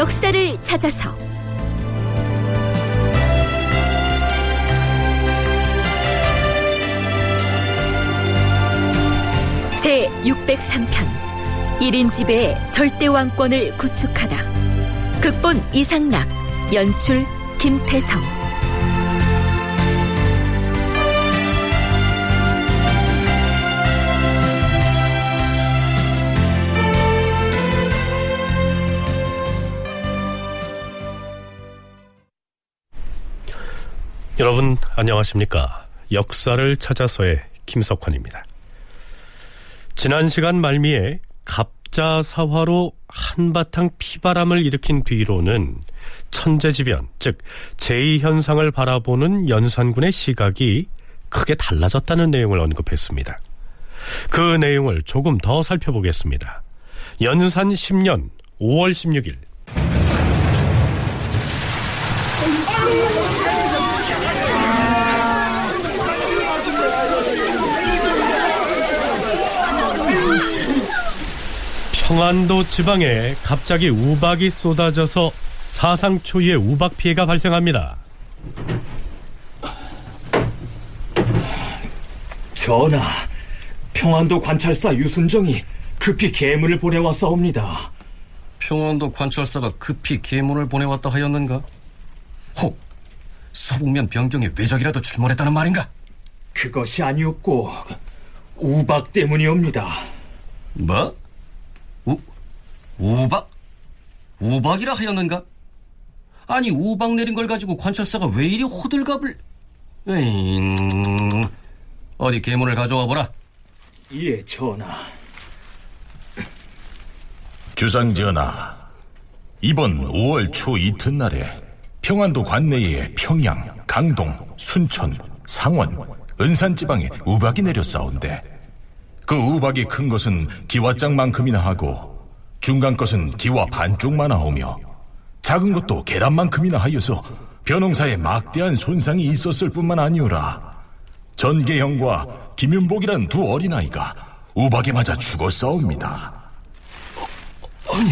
역사를 찾아서. 제 603편 1인 지배의 절대 왕권을 구축하다. 극본 이상락 연출 김태성 여러분 안녕하십니까 역사를 찾아서의 김석환입니다 지난 시간 말미에 갑자사화로 한바탕 피바람을 일으킨 뒤로는 천재지변, 즉 제2현상을 바라보는 연산군의 시각이 크게 달라졌다는 내용을 언급했습니다. 그 내용을 조금 더 살펴보겠습니다. 연산 10년 5월 16일 평안도 지방에 갑자기 우박이 쏟아져서 사상 초유의 우박 피해가 발생합니다. 전하, 평안도 관찰사 유순정이 급히 계문을 보내왔사옵니다. 평안도 관찰사가 급히 계문을 보내왔다 하였는가? 혹 서북면 병경에 외적이라도 출몰했다는 말인가? 그것이 아니었고 우박 때문이옵니다. 뭐? 우, 우박? 우박이라 하였는가? 아니 우박 내린 걸 가지고 관찰사가 왜 이리 호들갑을? 에잉. 어디 계문을 가져와 보라. 예 전하. 주상 전하 이번 5월 초 이튿날에 평안도 관내에 평양, 강동, 순천, 상원, 은산 지방에 우박이 내렸사온데 그 우박이 큰 것은 기와장만큼이나 하고 중간 것은 기와 반쪽만 하오며 작은 것도 계란만큼이나 하여서 변홍사에 막대한 손상이 있었을 뿐만 아니오라. 전계형과 김윤복이란 두 어린아이가 우박에 맞아 죽었사옵니다. 아니,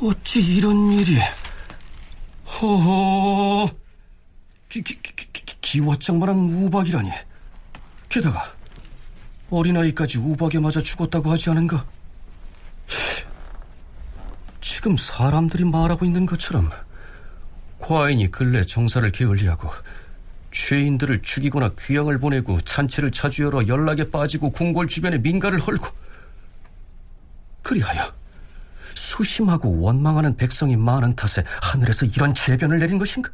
어찌 이런 일이... 허허... 기, 기, 기, 기, 기와장만한 우박이라니. 게다가 어린아이까지 우박에 맞아 죽었다고 하지 않은가? 지금 사람들이 말하고 있는 것처럼 과인이 근래 정사를 게을리하고 죄인들을 죽이거나 귀양을 보내고 잔치를 자주 열어 연락에 빠지고 궁궐 주변에 민가를 헐고 그리하여 수심하고 원망하는 백성이 많은 탓에 하늘에서 이런 재변을 내린 것인가?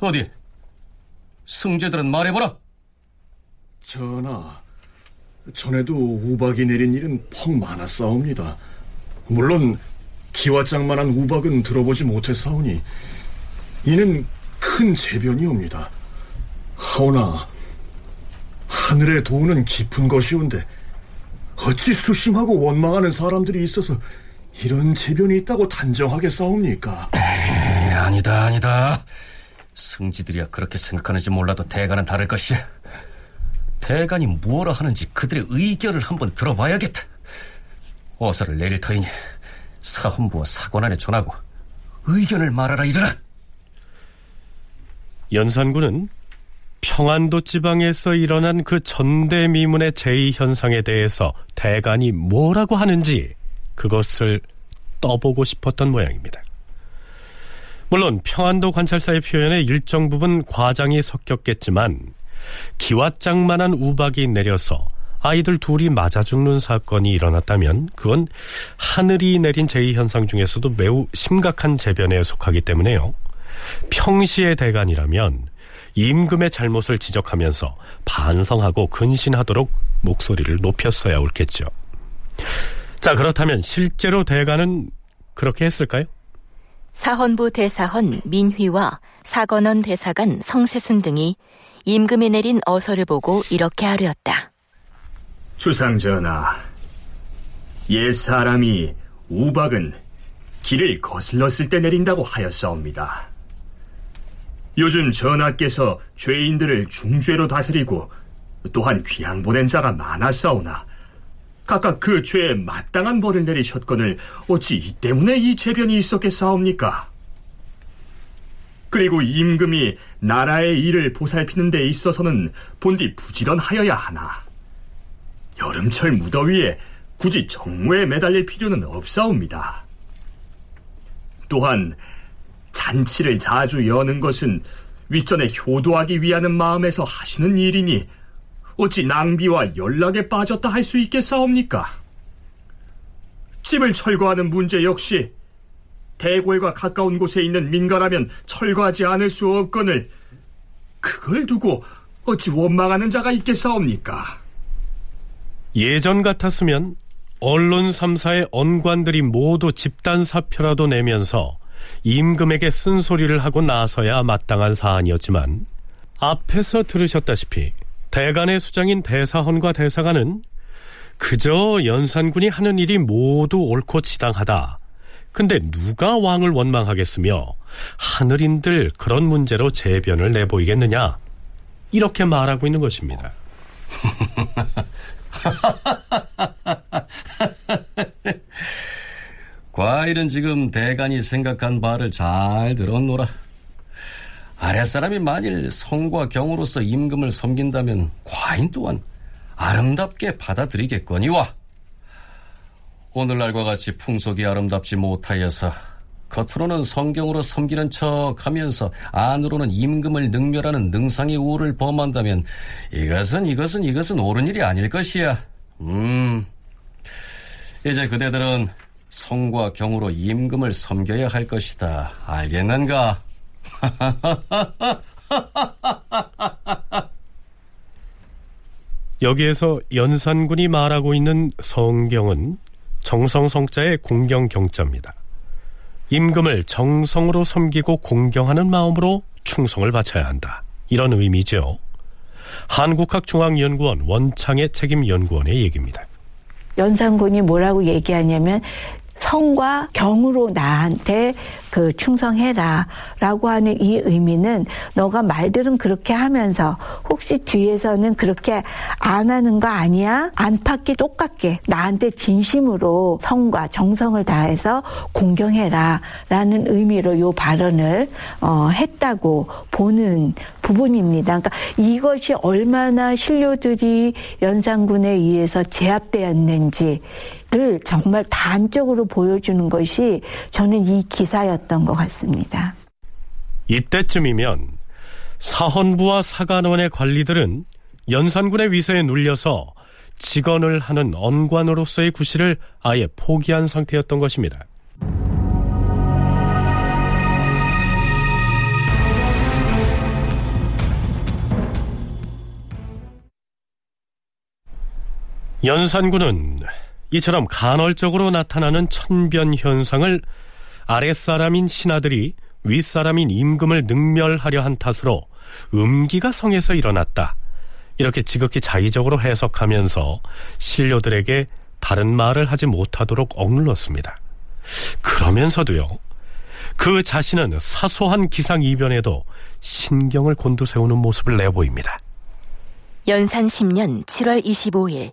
어디 승제들은 말해보라. 전하, 전에도 우박이 내린 일은 퍽 많았사옵니다. 물론 기와장만한 우박은 들어보지 못했사오니 이는 큰 재변이옵니다. 하오나 하늘의 도는 깊은 것이온데 어찌 수심하고 원망하는 사람들이 있어서 이런 재변이 있다고 단정하게 싸웁니까? 에이, 아니다 아니다 승지들이야 그렇게 생각하는지 몰라도 대가는 다를 것이야 대간이 무엇라 하는지 그들의 의견을 한번 들어봐야겠다. 어서를 내릴 터이니 사헌부와 사관안에 전하고 의견을 말하라 이르라. 연산군은 평안도 지방에서 일어난 그 전대미문의 제2현상에 대해서 대간이 뭐라고 하는지 그것을 떠보고 싶었던 모양입니다. 물론 평안도 관찰사의 표현에 일정 부분 과장이 섞였겠지만 기왓장만한 우박이 내려서 아이들 둘이 맞아 죽는 사건이 일어났다면 그건 하늘이 내린 제2현상 중에서도 매우 심각한 재변에 속하기 때문에요. 평시의 대간이라면 임금의 잘못을 지적하면서 반성하고 근신하도록 목소리를 높였어야 옳겠죠. 자, 그렇다면 실제로 대가는 그렇게 했을까요? 사헌부 대사헌 민휘와 사건원 대사관 성세순 등이 임금이 내린 어서를 보고 이렇게 하려었다. 주상전하, 옛 사람이 우박은 길을 거슬렀을 때 내린다고 하였사옵니다. 요즘 전하께서 죄인들을 중죄로 다스리고 또한 귀양 보낸 자가 많았사오나 각각 그 죄에 마땅한 벌을 내리셨거늘 어찌 이 때문에 이 재변이 있었겠사옵니까? 그리고 임금이 나라의 일을 보살피는 데 있어서는 본디 부지런하여야 하나 여름철 무더위에 굳이 정무에 매달릴 필요는 없사옵니다. 또한 잔치를 자주 여는 것은 윗전에 효도하기 위하는 마음에서 하시는 일이니 어찌 낭비와 연락에 빠졌다 할 수 있겠사옵니까? 집을 철거하는 문제 역시 대궐과 가까운 곳에 있는 민가라면 철거하지 않을 수 없거늘 그걸 두고 어찌 원망하는 자가 있겠사옵니까? 예전 같았으면 언론 3사의 언관들이 모두 집단 사표라도 내면서 임금에게 쓴소리를 하고 나서야 마땅한 사안이었지만 앞에서 들으셨다시피 대간의 수장인 대사헌과 대사관은 그저 연산군이 하는 일이 모두 옳고 지당하다. 근데 누가 왕을 원망하겠으며 하늘인들 그런 문제로 재변을 내보이겠느냐? 이렇게 말하고 있는 것입니다. 과일은 지금 대간이 생각한 바를 잘 들었노라. 아랫사람이 만일 성과 경으로서 임금을 섬긴다면 과인 또한 아름답게 받아들이겠거니와 오늘날과 같이 풍속이 아름답지 못하여서 겉으로는 성경으로 섬기는 척 하면서 안으로는 임금을 능멸하는 능상의 우를 범한다면 이것은 이것은 이것은 옳은 일이 아닐 것이야. 음. 이제 그대들은 성과 경으로 임금을 섬겨야 할 것이다. 알겠는가? 여기에서 연산군이 말하고 있는 성경은 정성성자의 공경경자입니다. 임금을 정성으로 섬기고 공경하는 마음으로 충성을 바쳐야 한다. 이런 의미죠. 한국학중앙연구원 원창의 책임연구원의 얘기입니다. 연산군이 뭐라고 얘기하냐면 성과 경으로 나한테 그 충성해라 라고 하는 이 의미는 너가 말들은 그렇게 하면서 혹시 뒤에서는 그렇게 안 하는 거 아니야? 안팎이 똑같게 나한테 진심으로 성과 정성을 다해서 공경해라 라는 의미로 요 발언을 어, 했다고 보는 부분입니다. 그러니까 이것이 얼마나 신료들이 연산군에 의해서 제압되었는지 를 정말 단적으로 보여주는 것이 저는 이 기사였던 것 같습니다. 이때쯤이면 사헌부와 사관원의 관리들은 연산군의 위세에 눌려서 직언을 하는 언관으로서의 구실을 아예 포기한 상태였던 것입니다. 연산군은 이처럼 간헐적으로 나타나는 천변 현상을 아랫사람인 신하들이 윗사람인 임금을 능멸하려 한 탓으로 음기가 성에서 일어났다. 이렇게 지극히 자의적으로 해석하면서 신료들에게 다른 말을 하지 못하도록 억눌렀습니다. 그러면서도요, 그 자신은 사소한 기상이변에도 신경을 곤두세우는 모습을 내보입니다. 연산 10년 7월 25일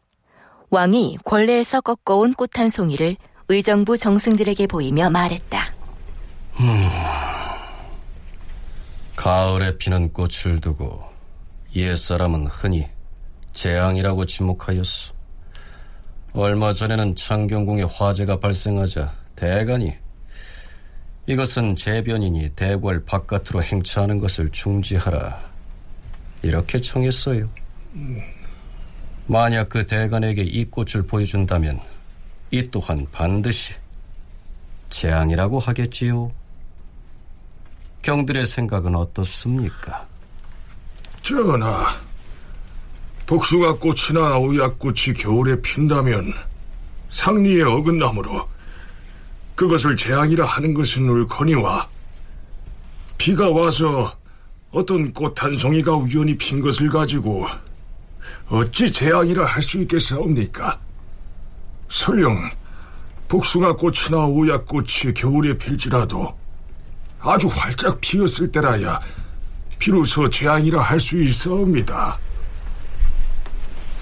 왕이 권례에서 꺾어온 꽃 한 송이를 의정부 정승들에게 보이며 말했다. 음, 가을에 피는 꽃을 두고 옛사람은 흔히 재앙이라고 지목하였소. 얼마 전에는 창경궁에 화재가 발생하자 대간이 이것은 재변이니 대궐 바깥으로 행차하는 것을 중지하라. 이렇게 청했어요. 만약 그 대간에게 이 꽃을 보여준다면 이 또한 반드시 재앙이라고 하겠지요. 경들의 생각은 어떻습니까? 전하, 복숭아 꽃이나 오약꽃이 겨울에 핀다면 상리에 어긋나므로 그것을 재앙이라 하는 것은 옳거니와 비가 와서 어떤 꽃 한 송이가 우연히 핀 것을 가지고 어찌 재앙이라 할 수 있겠사옵니까? 설령 복숭아 꽃이나 오약꽃이 겨울에 필지라도 아주 활짝 피었을 때라야 비로소 재앙이라 할 수 있사옵니다.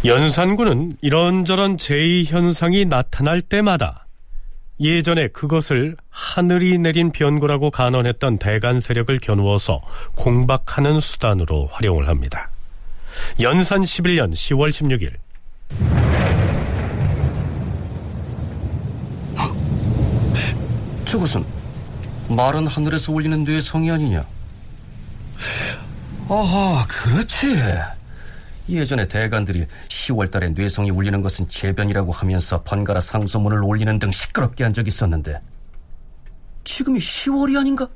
연산군은 이런저런 제의 현상이 나타날 때마다 예전에 그것을 하늘이 내린 변고라고 간언했던 대간 세력을 겨누어서 공박하는 수단으로 활용을 합니다. 연산 11년 10월 16일 저것은 마른 하늘에서 올리는 뇌성이 아니냐? 아하, 그렇지. 예전에 대간들이 10월 달에 뇌성이 울리는 것은 재변이라고 하면서 번갈아 상소문을 올리는 등 시끄럽게 한 적이 있었는데 지금이 10월이 아닌가?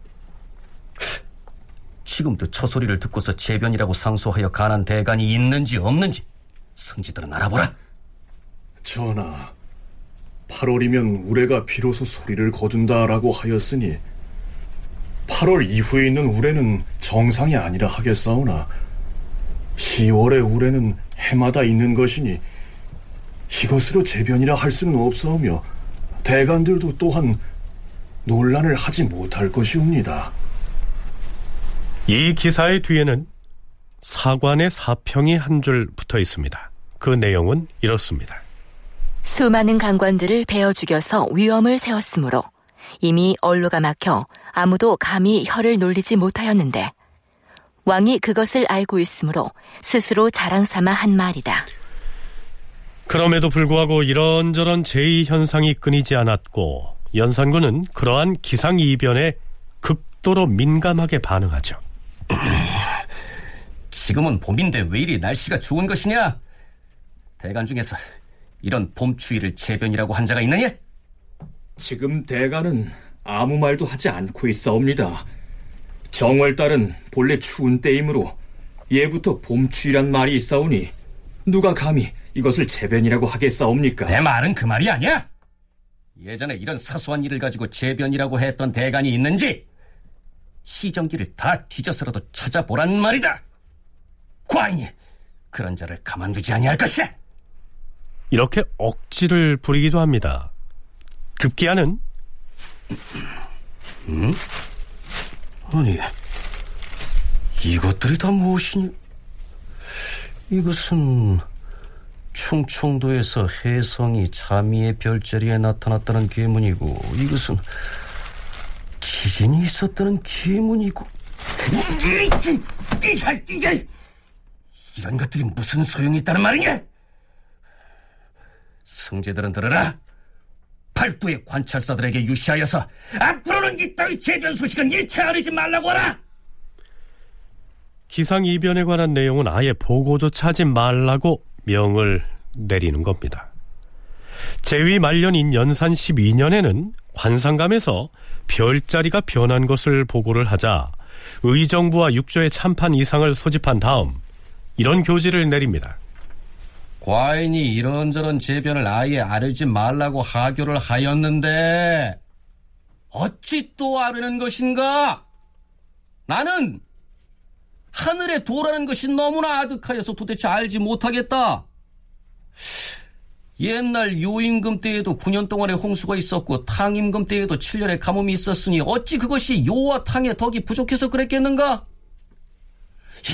지금도 저 소리를 듣고서 재변이라고 상소하여 가난 대간이 있는지 없는지 성지들은 알아보라. 전하, 8월이면 우레가 비로소 소리를 거둔다라고 하였으니 8월 이후에 있는 우레는 정상이 아니라 하겠사오나 10월의 우레는 해마다 있는 것이니 이것으로 재변이라 할 수는 없사오며 대간들도 또한 논란을 하지 못할 것이옵니다. 이 기사의 뒤에는 사관의 사평이 한 줄 붙어 있습니다. 그 내용은 이렇습니다. 수많은 강관들을 베어 죽여서 위험을 세웠으므로 이미 언로가 막혀 아무도 감히 혀를 놀리지 못하였는데 왕이 그것을 알고 있으므로 스스로 자랑 삼아 한 말이다. 그럼에도 불구하고 이런저런 제의 현상이 끊이지 않았고 연산군은 그러한 기상 이변에 극도로 민감하게 반응하죠. 지금은 봄인데 왜 이리 날씨가 좋은 것이냐? 대간 중에서 이런 봄 추위를 재변이라고 한 자가 있느냐? 지금 대가는 아무 말도 하지 않고 있사옵니다. 정월달은 본래 추운 때이므로 예부터 봄 추위란 말이 있사오니 누가 감히 이것을 재변이라고 하겠사옵니까? 내 말은 그 말이 아니야. 예전에 이런 사소한 일을 가지고 재변이라고 했던 대간이 있는지 시정기를 다 뒤져서라도 찾아보란 말이다. 과인이 그런 자를 가만두지 아니할 것이야. 이렇게 억지를 부리기도 합니다. 급기야는 음? 아니 이것들이 다 무엇이니? 이것은 충청도에서 혜성이 자미의 별자리에 나타났다는 계문이고 이것은 지진이 있었다는 계문이고 이런 것들이 무슨 소용이 있다는 말이냐? 승제들은 들어라. 팔도의 관찰사들에게 유시하여서 앞으로는 이따위 재변 소식은 일체 알리지 말라고 하라. 기상 이변에 관한 내용은 아예 보고조차 하지 말라고 명을 내리는 겁니다. 제위 말년인 연산 12년에는 관상감에서 별자리가 변한 것을 보고를 하자 의정부와 육조의 참판 이상을 소집한 다음 이런 교지를 내립니다. 과인이 이런저런 재변을 아예 아르지 말라고 하교를 하였는데 어찌 또 아르는 것인가? 나는 하늘에 도라는 것이 너무나 아득하여서 도대체 알지 못하겠다. 옛날 요임금 때에도 9년 동안의 홍수가 있었고 탕임금 때에도 7년의 가뭄이 있었으니 어찌 그것이 요와 탕의 덕이 부족해서 그랬겠는가?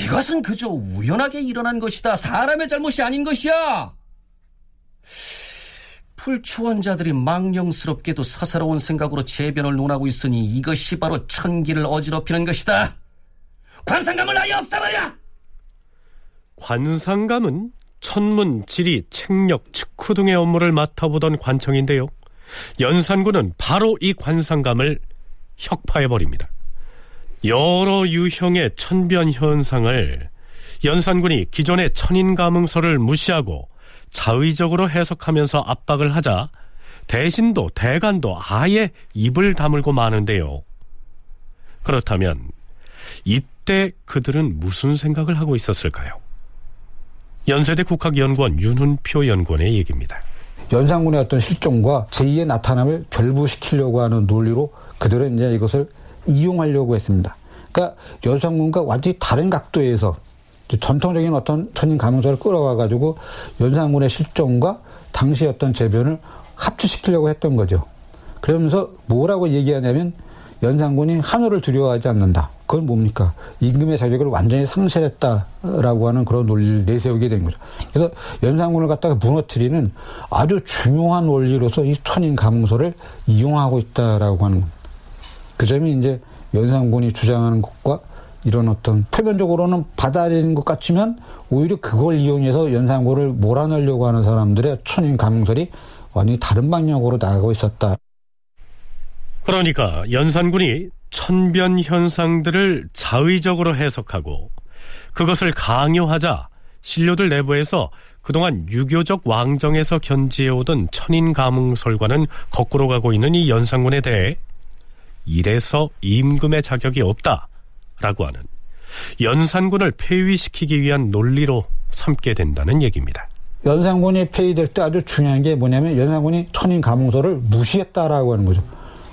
이것은 그저 우연하게 일어난 것이다. 사람의 잘못이 아닌 것이야. 풀초원자들이 망령스럽게도 사사로운 생각으로 재변을 논하고 있으니 이것이 바로 천기를 어지럽히는 것이다. 관상감을 아예 없애버려! 관상감은 천문, 지리, 책력, 측후 등의 업무를 맡아보던 관청인데요. 연산군은 바로 이 관상감을 혁파해버립니다. 여러 유형의 천변 현상을 연산군이 기존의 천인감흥서를 무시하고 자의적으로 해석하면서 압박을 하자 대신도 대간도 아예 입을 다물고 마는데요. 그렇다면 이때 그들은 무슨 생각을 하고 있었을까요? 연세대 국학연구원 윤훈표 연구원의 얘기입니다. 연산군의 어떤 실종과 제2의 나타남을 결부시키려고 하는 논리로 그들은 이제 이것을 이용하려고 했습니다. 그러니까 연산군과 완전히 다른 각도에서 전통적인 어떤 천인 가문서를 끌어와 가지고 연산군의 실종과 당시 어떤 재변을 합치시키려고 했던 거죠. 그러면서 뭐라고 얘기하냐면 연산군이 한우를 두려워하지 않는다. 그건 뭡니까? 임금의 자격을 완전히 상실했다라고 하는 그런 논리를 내세우게 된 거죠. 그래서 연산군을 갖다가 무너뜨리는 아주 중요한 원리로서 이 천인 가문서를 이용하고 있다라고 하는 겁니다. 그 점이 이제 연산군이 주장하는 것과 이런 어떤 표면적으로는 받아들이는 것 같지만 오히려 그걸 이용해서 연산군을 몰아내려고 하는 사람들의 천인 가문설이 완전히 다른 방향으로 나가고 있었다. 그러니까 연산군이 천변 현상들을 자의적으로 해석하고 그것을 강요하자 신료들 내부에서 그동안 유교적 왕정에서 견지해오던 천인 가문설과는 거꾸로 가고 있는 이 연산군에 대해 이래서 임금의 자격이 없다라고 하는 연산군을 폐위시키기 위한 논리로 삼게 된다는 얘기입니다. 연산군이 폐위될 때 아주 중요한 게 뭐냐면 연산군이 천인 가문서를 무시했다라고 하는 거죠.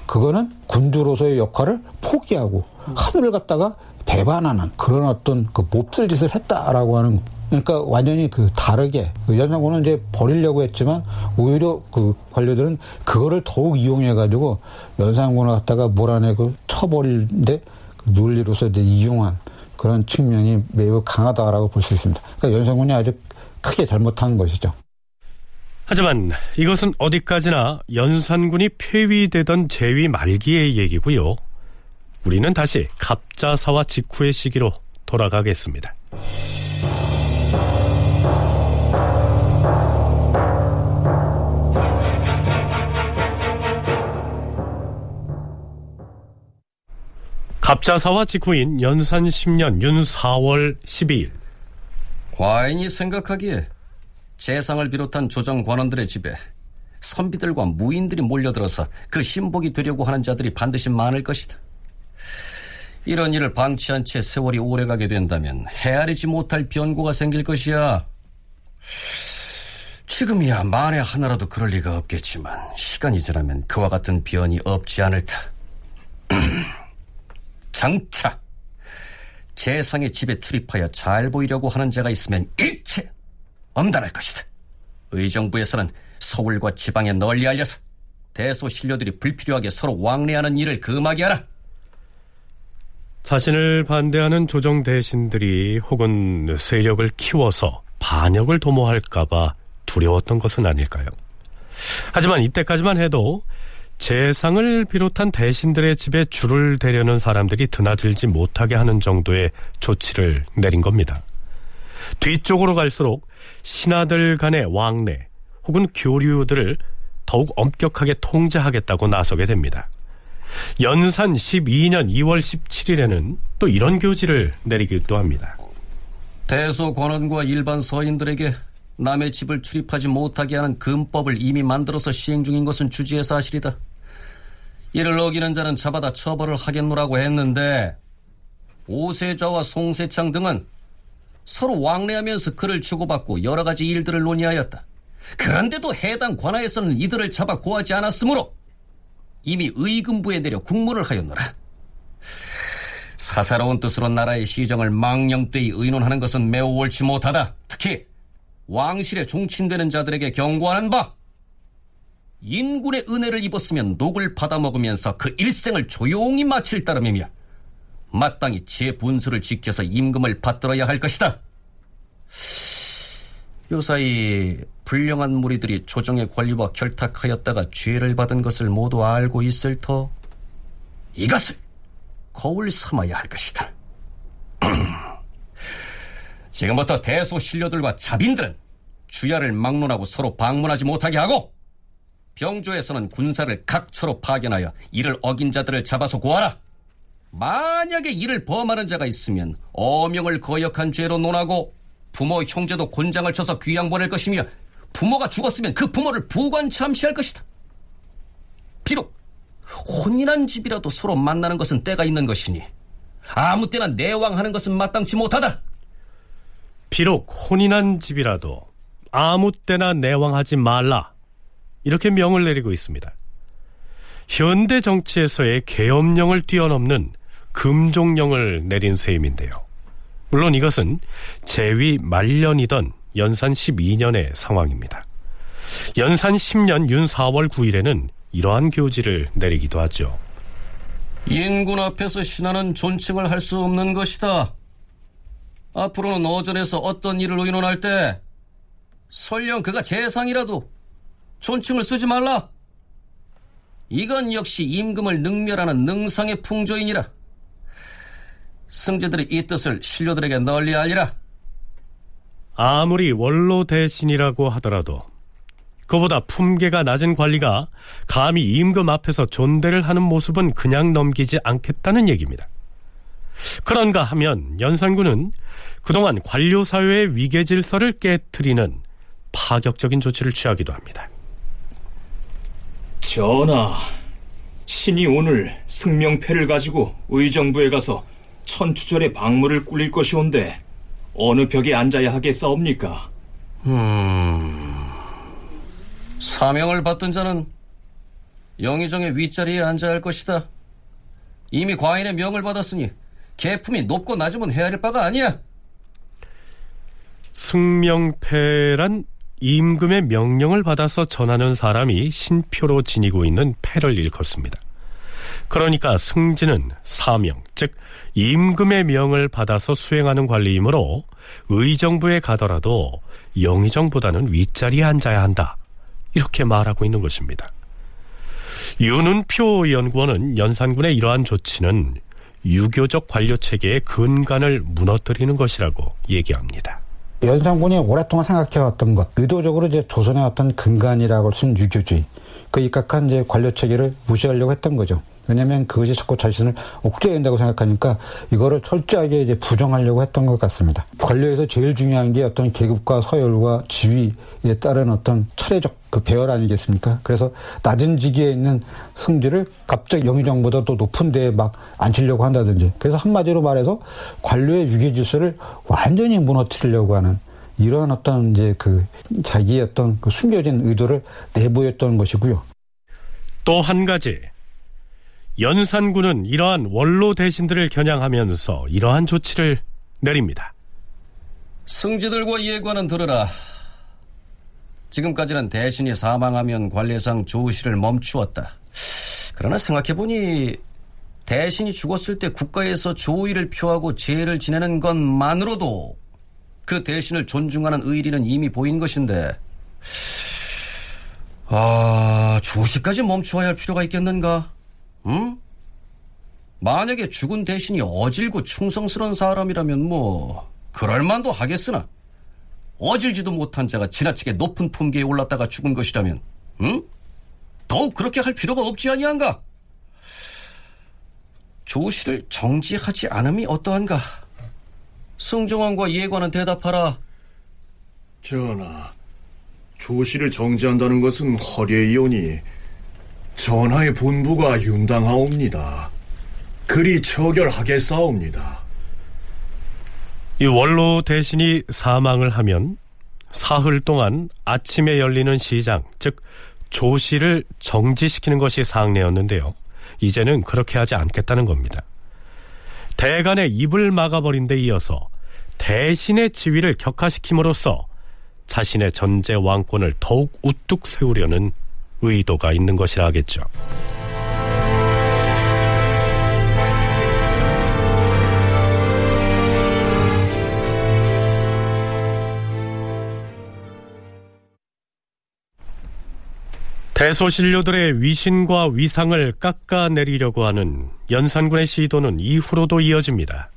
그거는 군주로서의 역할을 포기하고 하늘을 갖다가 배반하는 그런 어떤 그 몹쓸 짓을 했다라고 하는 그러니까 완전히 그 다르게 그 연산군은 이제 버리려고 했지만 오히려 그 관료들은 그거를 더욱 이용해 가지고 연산군을 갖다가 몰아내고 쳐버리는데 그 논리로서 이제 이용한 그런 측면이 매우 강하다라고 볼 수 있습니다. 그러니까 연산군이 아주 크게 잘못한 것이죠. 하지만 이것은 어디까지나 연산군이 폐위되던 제위 말기의 얘기고요. 우리는 다시 갑자사와 직후의 시기로 돌아가겠습니다. 갑자사와 직후인 연산 10년 윤 4월 12일 과인이 생각하기에 재상을 비롯한 조정 관원들의 집에 선비들과 무인들이 몰려들어서 그 신복이 되려고 하는 자들이 반드시 많을 것이다. 이런 일을 방치한 채 세월이 오래가게 된다면 헤아리지 못할 변고가 생길 것이야. 지금이야 만에 하나라도 그럴 리가 없겠지만 시간이 지나면 그와 같은 변이 없지 않을 터. 장차 재상의 집에 출입하여 잘 보이려고 하는 자가 있으면 일체 엄단할 것이다. 의정부에서는 서울과 지방에 널리 알려서 대소 신료들이 불필요하게 서로 왕래하는 일을 금하게 하라. 자신을 반대하는 조정 대신들이 혹은 세력을 키워서 반역을 도모할까봐 두려웠던 것은 아닐까요? 하지만 이때까지만 해도 재상을 비롯한 대신들의 집에 줄을 대려는 사람들이 드나들지 못하게 하는 정도의 조치를 내린 겁니다. 뒤쪽으로 갈수록 신하들 간의 왕래 혹은 교류들을 더욱 엄격하게 통제하겠다고 나서게 됩니다. 연산 12년 2월 17일에는 또 이런 교지를 내리기도 합니다. 대소 관원과 일반 서인들에게 남의 집을 출입하지 못하게 하는 금법을 이미 만들어서 시행 중인 것은 주지의 사실이다. 이를 어기는 자는 잡아다 처벌을 하겠노라고 했는데 오세좌와 송세창 등은 서로 왕래하면서 글을 주고받고 여러 가지 일들을 논의하였다. 그런데도 해당 관하에서는 이들을 잡아 고하지 않았으므로 이미 의금부에 내려 국문을 하였노라. 사사로운 뜻으로 나라의 시정을 망령되이 의논하는 것은 매우 옳지 못하다. 특히 왕실에 종친되는 자들에게 경고하는 바 인군의 은혜를 입었으면 녹을 받아먹으면서 그 일생을 조용히 마칠 따름이며 마땅히 제 분수를 지켜서 임금을 받들어야 할 것이다. 요사이 불량한 무리들이 조정의 권리와 결탁하였다가 죄를 받은 것을 모두 알고 있을 터 이것을 거울 삼아야 할 것이다. 지금부터 대소 신료들과 자빈들은 주야를 막론하고 서로 방문하지 못하게 하고 병조에서는 군사를 각처로 파견하여 이를 어긴 자들을 잡아서 고하라. 만약에 이를 범하는 자가 있으면 어명을 거역한 죄로 논하고 부모 형제도 곤장을 쳐서 귀양 보낼 것이며 부모가 죽었으면 그 부모를 부관 참시할 것이다. 비록 혼인한 집이라도 서로 만나는 것은 때가 있는 것이니 아무 때나 내왕하는 것은 마땅치 못하다. 비록 혼인한 집이라도 아무 때나 내왕하지 말라. 이렇게 명을 내리고 있습니다. 현대 정치에서의 계엄령을 뛰어넘는 금종령을 내린 셈인데요. 물론 이것은 재위 말년이던 연산 12년의 상황입니다. 연산 10년 윤 4월 9일에는 이러한 교지를 내리기도 하죠. 인군 앞에서 신하는 존칭을 할 수 없는 것이다. 앞으로는 어전에서 어떤 일을 의논할 때 설령 그가 재상이라도 존칭을 쓰지 말라. 이건 역시 임금을 능멸하는 능상의 풍조이니라. 승제들이 이 뜻을 신료들에게 널리 알리라. 아무리 원로 대신이라고 하더라도 그보다 품계가 낮은 관리가 감히 임금 앞에서 존대를 하는 모습은 그냥 넘기지 않겠다는 얘기입니다. 그런가 하면 연산군은 그동안 관료 사회의 위계 질서를 깨뜨리는 파격적인 조치를 취하기도 합니다. 전하, 신이 오늘 승명패를 가지고 의정부에 가서 천추절의 박물을 꿀릴 것이온데 어느 벽에 앉아야 하겠사옵니까? 음... 사명을 받던 자는 영의정의 윗자리에 앉아야 할 것이다. 이미 과인의 명을 받았으니 계품이 높고 낮으면 헤아릴 바가 아니야. 승명패란 임금의 명령을 받아서 전하는 사람이 신표로 지니고 있는 패를 일컫습니다. 그러니까 승진은 사명, 즉 임금의 명을 받아서 수행하는 관리이므로 의정부에 가더라도 영의정보다는 윗자리에 앉아야 한다. 이렇게 말하고 있는 것입니다. 윤은표 연구원은 연산군의 이러한 조치는 유교적 관료 체계의 근간을 무너뜨리는 것이라고 얘기합니다. 연산군이 오랫동안 생각해왔던 것, 의도적으로 이제 조선의 어떤 근간이라고 할수 유교주의, 그 입각한 이제 관료 체계를 무시하려고 했던 거죠. 왜냐하면 그것이 자꾸 자신을 옥죄된다고 생각하니까 이거를 철저하게 이제 부정하려고 했던 것 같습니다. 관료에서 제일 중요한 게 어떤 계급과 서열과 지위에 따른 어떤 차례적 그 배열 아니겠습니까? 그래서 낮은 직위에 있는 승지를 갑자기 영의정보다 더 높은 데에 막 앉히려고 한다든지. 그래서 한마디로 말해서 관료의 유계 질서를 완전히 무너뜨리려고 하는 이러한 어떤 이제 그 자기의 어떤 그 숨겨진 의도를 내보였던 것이고요. 또 한 가지 연산군은 이러한 원로 대신들을 겨냥하면서 이러한 조치를 내립니다. 승지들과 예관은 들으라. 지금까지는 대신이 사망하면 관례상 조시를 멈추었다. 그러나 생각해보니 대신이 죽었을 때 국가에서 조의를 표하고 제를 지내는 것만으로도 그 대신을 존중하는 의리는 이미 보인 것인데 아 조시까지 멈추어야 할 필요가 있겠는가? 응? 만약에 죽은 대신이 어질고 충성스러운 사람이라면 뭐 그럴만도 하겠으나 어질지도 못한 자가 지나치게 높은 품계에 올랐다가 죽은 것이라면 응? 더욱 그렇게 할 필요가 없지 아니한가? 조시를 정지하지 않음이 어떠한가? 승정원과 예관은 대답하라. 전하, 조시를 정지한다는 것은 허례이오니 전하의 본부가 윤당하옵니다. 그리 처결하겠사옵니다. 이 원로 대신이 사망을 하면 사흘 동안 아침에 열리는 시장, 즉 조시를 정지시키는 것이 상례였는데요. 이제는 그렇게 하지 않겠다는 겁니다. 대간의 입을 막아버린 데 이어서 대신의 지위를 격화시킴으로써 자신의 전제 왕권을 더욱 우뚝 세우려는 의도가 있는 것이라 하겠죠. 대소신료들의 위신과 위상을 깎아내리려고 하는 연산군의 시도는 이후로도 이어집니다.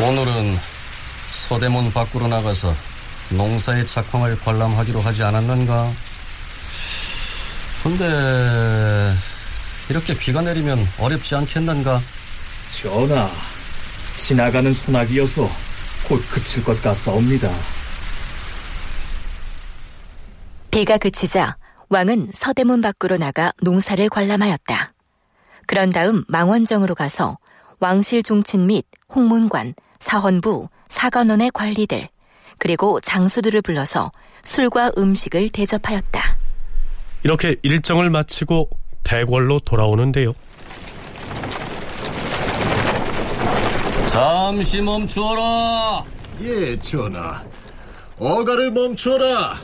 오늘은 서대문 밖으로 나가서 농사의 작황을 관람하기로 하지 않았는가? 근데 이렇게 비가 내리면 어렵지 않겠는가? 전하, 지나가는 소나기여서 곧 그칠 것 같사옵니다. 비가 그치자 왕은 서대문 밖으로 나가 농사를 관람하였다. 그런 다음 망원정으로 가서 왕실 종친 및 홍문관, 사헌부, 사관원의 관리들, 그리고 장수들을 불러서 술과 음식을 대접하였다. 이렇게 일정을 마치고 대궐로 돌아오는데요. 잠시 멈추어라. 예, 전하. 어가를 멈춰라.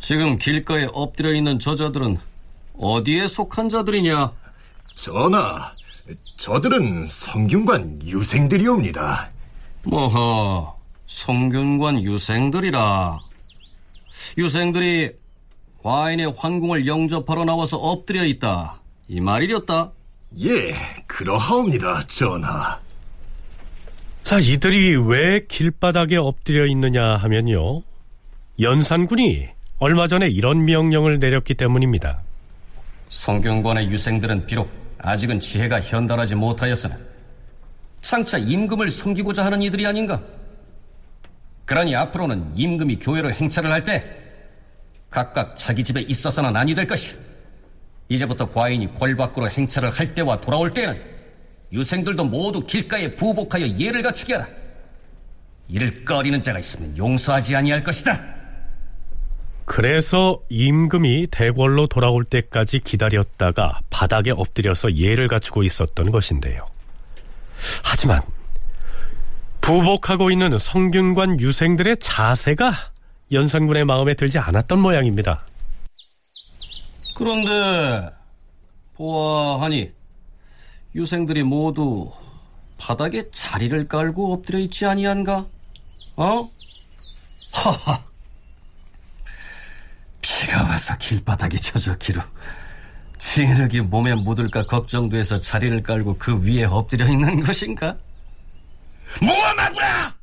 지금 길가에 엎드려 있는 저자들은 어디에 속한 자들이냐? 전하, 저들은 성균관 유생들이옵니다. 뭐허, 성균관 유생들이라. 유생들이 과인의 환궁을 영접하러 나와서 엎드려 있다. 이 말이렸다. 예, 그러하옵니다, 전하. 자, 이들이 왜 길바닥에 엎드려 있느냐 하면요. 연산군이 얼마 전에 이런 명령을 내렸기 때문입니다. 성균관의 유생들은 비록 아직은 지혜가 현달하지 못하였으나 장차 임금을 섬기고자 하는 이들이 아닌가? 그러니 앞으로는 임금이 교회로 행차를 할 때 각각 자기 집에 있어서는 아니 될 것이. 이제부터 과인이 궐 밖으로 행차를 할 때와 돌아올 때는 유생들도 모두 길가에 부복하여 예를 갖추게 하라. 이를 꺼리는 자가 있으면 용서하지 아니할 것이다. 그래서 임금이 대궐로 돌아올 때까지 기다렸다가 바닥에 엎드려서 예를 갖추고 있었던 것인데요. 하지만 부복하고 있는 성균관 유생들의 자세가 연산군의 마음에 들지 않았던 모양입니다. 그런데 보아하니 유생들이 모두 바닥에 자리를 깔고 엎드려 있지 아니한가? 어? 하하. 비가 와서 길바닥에 젖었기로 진흙이 몸에 묻을까 걱정돼서 자리를 깔고 그 위에 엎드려 있는 것인가? 무엄하구나!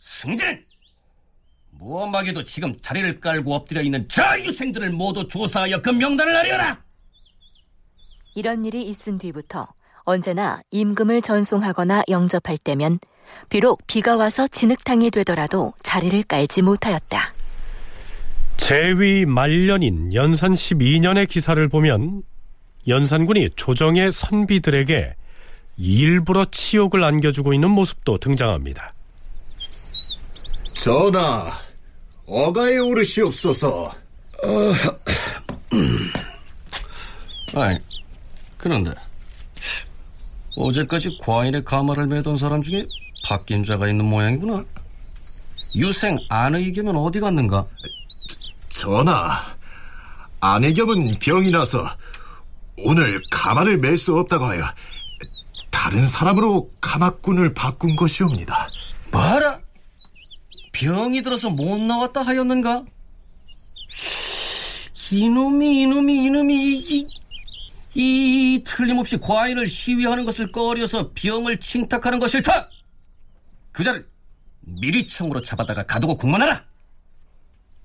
승진! 무엄하게도 지금 자리를 깔고 엎드려 있는 저 유생들을 모두 조사하여 그 명단을 하려라! 이런 일이 있은 뒤부터 언제나 임금을 전송하거나 영접할 때면 비록 비가 와서 진흙탕이 되더라도 자리를 깔지 못하였다. 제위 말년인 연산 12년의 기사를 보면 연산군이 조정의 선비들에게 일부러 치욕을 안겨주고 있는 모습도 등장합니다. 전하, 어가에 오르시옵소서. 어, 아이, 그런데 어제까지 과인의 가마를 매던 사람 중에 바뀐 자가 있는 모양이구나. 유생 안의겸은 어디 갔는가? 전하, 안의겸은 병이 나서 오늘 가마를 맬 수 없다고 하여 다른 사람으로 가마꾼을 바꾼 것이옵니다. 뭐라? 병이 들어서 못 나왔다 하였는가? 이놈이 이놈이 이놈이 이, 이, 이 틀림없이 과인을 시위하는 것을 꺼려서 병을 칭탁하는 것을 다! 그 자를 미리청으로 잡아다가 가두고 국문하라!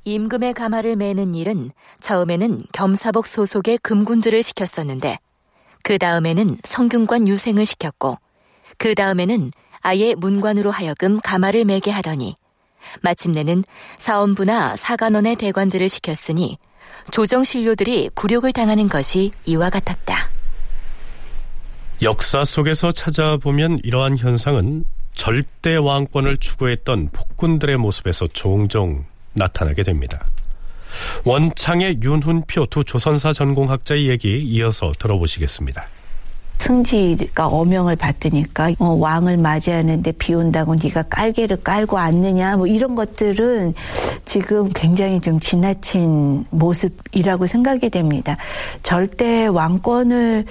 임금의 가마를 매는 일은 처음에는 겸사복 소속의 금군들을 시켰었는데 그 다음에는 성균관 유생을 시켰고 그 다음에는 아예 문관으로 하여금 가마를 매게 하더니 마침내는 사원부나 사관원의 대관들을 시켰으니 조정신료들이 굴욕을 당하는 것이 이와 같았다. 역사 속에서 찾아보면 이러한 현상은 절대 왕권을 추구했던 폭군들의 모습에서 종종 나타나게 됩니다. 원창의 윤훈표 두 조선사 전공학자의 얘기 이어서 들어보시겠습니다. 승지가 어명을 받으니까 어, 왕을 맞이하는데 비 온다고 네가 깔개를 깔고 앉느냐 뭐 이런 것들은 지금 굉장히 좀 지나친 모습이라고 생각이 됩니다. 절대 왕권을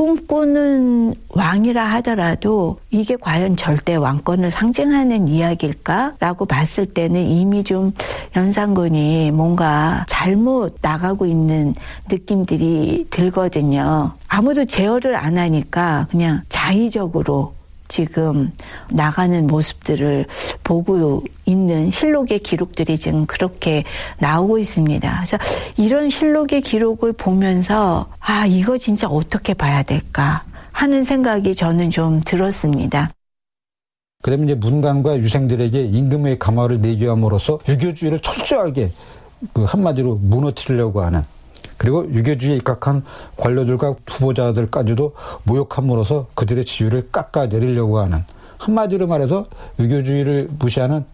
꿈꾸는 왕이라 하더라도 이게 과연 절대 왕권을 상징하는 이야기일까라고 봤을 때는 이미 좀 연산군이 뭔가 잘못 나가고 있는 느낌들이 들거든요. 아무도 제어를 안 하니까 그냥 자의적으로 지금 나가는 모습들을 보고 있는 실록의 기록들이 지금 그렇게 나오고 있습니다. 그래서 이런 실록의 기록을 보면서 아, 이거 진짜 어떻게 봐야 될까 하는 생각이 저는 좀 들었습니다. 그러면 이제 문관과 유생들에게 임금의 가마를 내교함으로써 유교주의를 철저하게 그 한마디로 무너뜨리려고 하는 그리고 유교주의에 입각한 관료들과 후보자들까지도 모욕함으로써 그들의 지위를 깎아내리려고 하는 한마디로 말해서 유교주의를 무시하는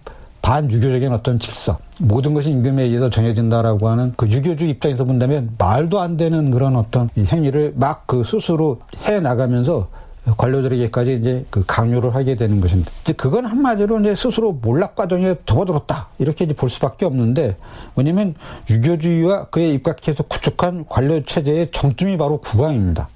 반유교적인 어떤 질서 모든 것이 임금에 의해서 정해진다라고 하는 그 유교주의 입장에서 본다면 말도 안 되는 그런 어떤 행위를 막 그 스스로 해 나가면서 관료들에게까지 이제 그 강요를 하게 되는 것입니다. 이제 그건 한마디로 이제 스스로 몰락 과정에 접어들었다 이렇게 이제 볼 수밖에 없는데 왜냐하면 유교주의와 그에 입각해서 구축한 관료 체제의 정점이 바로 국왕입니다.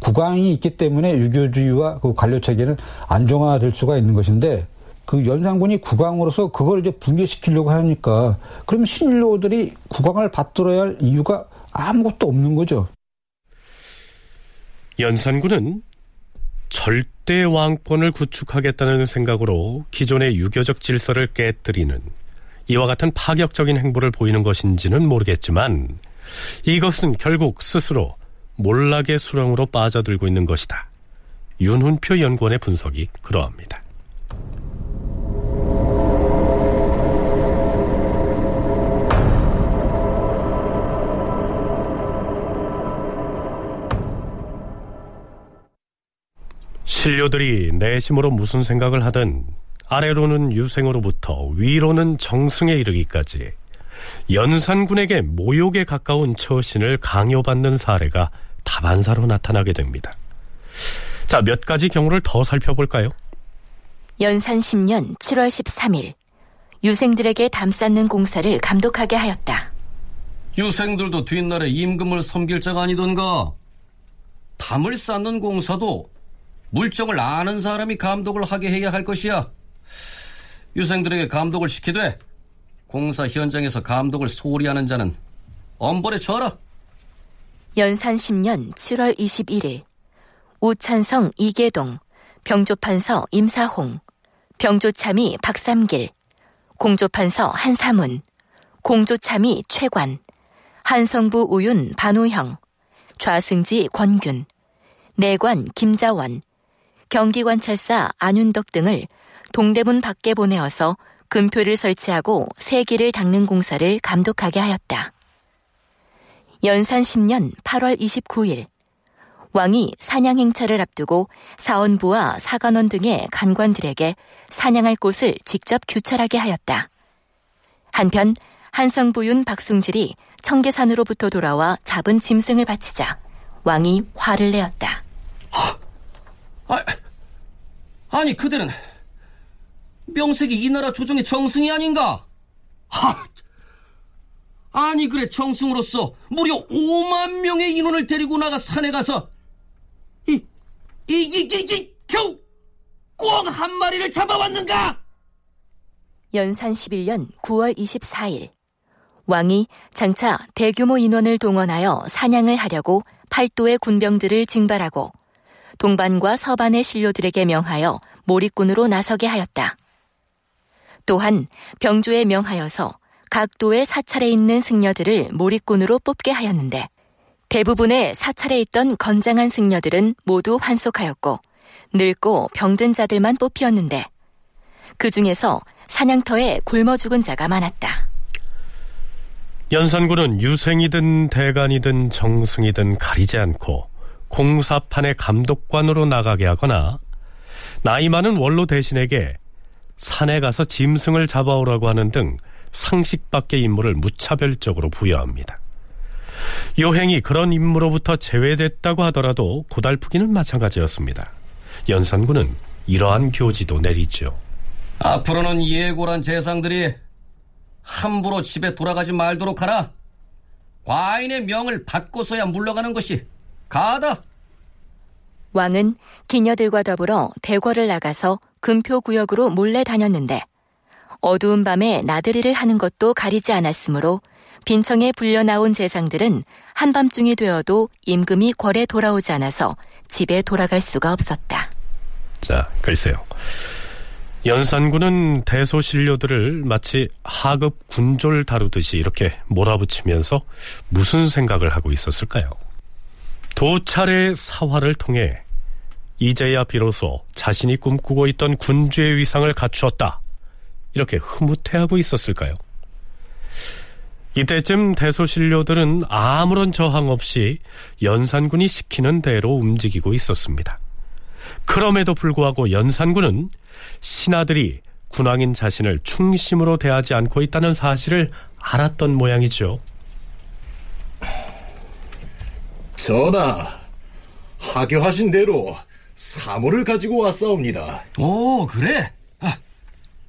국왕이 있기 때문에 유교주의와 그 관료 체계는 안정화될 수가 있는 것인데 그 연산군이 국왕으로서 그걸 이제 붕괴시키려고 하니까 그럼 신료들이 국왕을 받들어야 할 이유가 아무것도 없는 거죠. 연산군은 절대 왕권을 구축하겠다는 생각으로 기존의 유교적 질서를 깨뜨리는 이와 같은 파격적인 행보를 보이는 것인지는 모르겠지만 이것은 결국 스스로 몰락의 수렁으로 빠져들고 있는 것이다. 윤훈표 연구원의 분석이 그러합니다. 신료들이 내심으로 무슨 생각을 하든 아래로는 유생으로부터 위로는 정승에 이르기까지 연산군에게 모욕에 가까운 처신을 강요받는 사례가 다반사로 나타나게 됩니다. 자, 몇 가지 경우를 더 살펴볼까요? 연산 10년 7월 13일 유생들에게 담 쌓는 공사를 감독하게 하였다. 유생들도 뒷날에 임금을 섬길 자가 아니던가. 담을 쌓는 공사도 물정을 아는 사람이 감독을 하게 해야 할 것이야. 유생들에게 감독을 시키되 공사 현장에서 감독을 소홀히 하는 자는 엄벌에 처하라. 연산 10년 7월 21일 우찬성 이계동, 병조판서 임사홍, 병조참의 박삼길, 공조판서 한사문, 공조참의 최관, 한성부 우윤 반우형, 좌승지 권균, 내관 김자원, 경기관찰사 안윤덕 등을 동대문 밖에 보내어서 금표를 설치하고 세기를 닦는 공사를 감독하게 하였다. 연산 10년 8월 29일 왕이 사냥 행차를 앞두고 사원부와 사관원 등의 간관들에게 사냥할 곳을 직접 규찰하게 하였다. 한편 한성부윤 박숭질이 청계산으로부터 돌아와 잡은 짐승을 바치자 왕이 화를 내었다. 아, 아니 그들은 명색이 이 나라 조정의 정승이 아닌가? 하, 아니 그래 정승으로서 무려 5만 명의 인원을 데리고 나가 산에 가서 이 이 이이 겨우 꿩한 마리를 잡아왔는가? 연산 11년 9월 24일 왕이 장차 대규모 인원을 동원하여 사냥을 하려고 팔도의 군병들을 징발하고 동반과 서반의 신료들에게 명하여 몰입군으로 나서게 하였다. 또한 병조에 명하여서 각 도의 사찰에 있는 승려들을 몰입군으로 뽑게 하였는데 대부분의 사찰에 있던 건장한 승려들은 모두 환속하였고 늙고 병든 자들만 뽑히었는데 그 중에서 사냥터에 굶어 죽은 자가 많았다. 연산군은 유생이든 대간이든 정승이든 가리지 않고 공사판의 감독관으로 나가게 하거나 나이 많은 원로 대신에게 산에 가서 짐승을 잡아오라고 하는 등 상식 밖의 임무를 무차별적으로 부여합니다. 요행이 그런 임무로부터 제외됐다고 하더라도 고달프기는 마찬가지였습니다. 연산군은 이러한 교지도 내리죠. 앞으로는 예고란 재상들이 함부로 집에 돌아가지 말도록 하라. 과인의 명을 받고서야 물러가는 것이 가다. 왕은 기녀들과 더불어 대궐을 나가서 금표 구역으로 몰래 다녔는데 어두운 밤에 나들이를 하는 것도 가리지 않았으므로 빈청에 불려 나온 재상들은 한밤중이 되어도 임금이 궐에 돌아오지 않아서 집에 돌아갈 수가 없었다. 자, 글쎄요. 연산군은 대소신료들을 마치 하급 군졸 다루듯이 이렇게 몰아붙이면서 무슨 생각을 하고 있었을까요? 두 차례 사화를 통해 이제야 비로소 자신이 꿈꾸고 있던 군주의 위상을 갖추었다. 이렇게 흐뭇해하고 있었을까요? 이때쯤 대소신료들은 아무런 저항 없이 연산군이 시키는 대로 움직이고 있었습니다. 그럼에도 불구하고 연산군은 신하들이 군왕인 자신을 충심으로 대하지 않고 있다는 사실을 알았던 모양이죠. 전하, 하교하신 대로 사모를 가지고 왔사옵니다. 오, 그래? 아,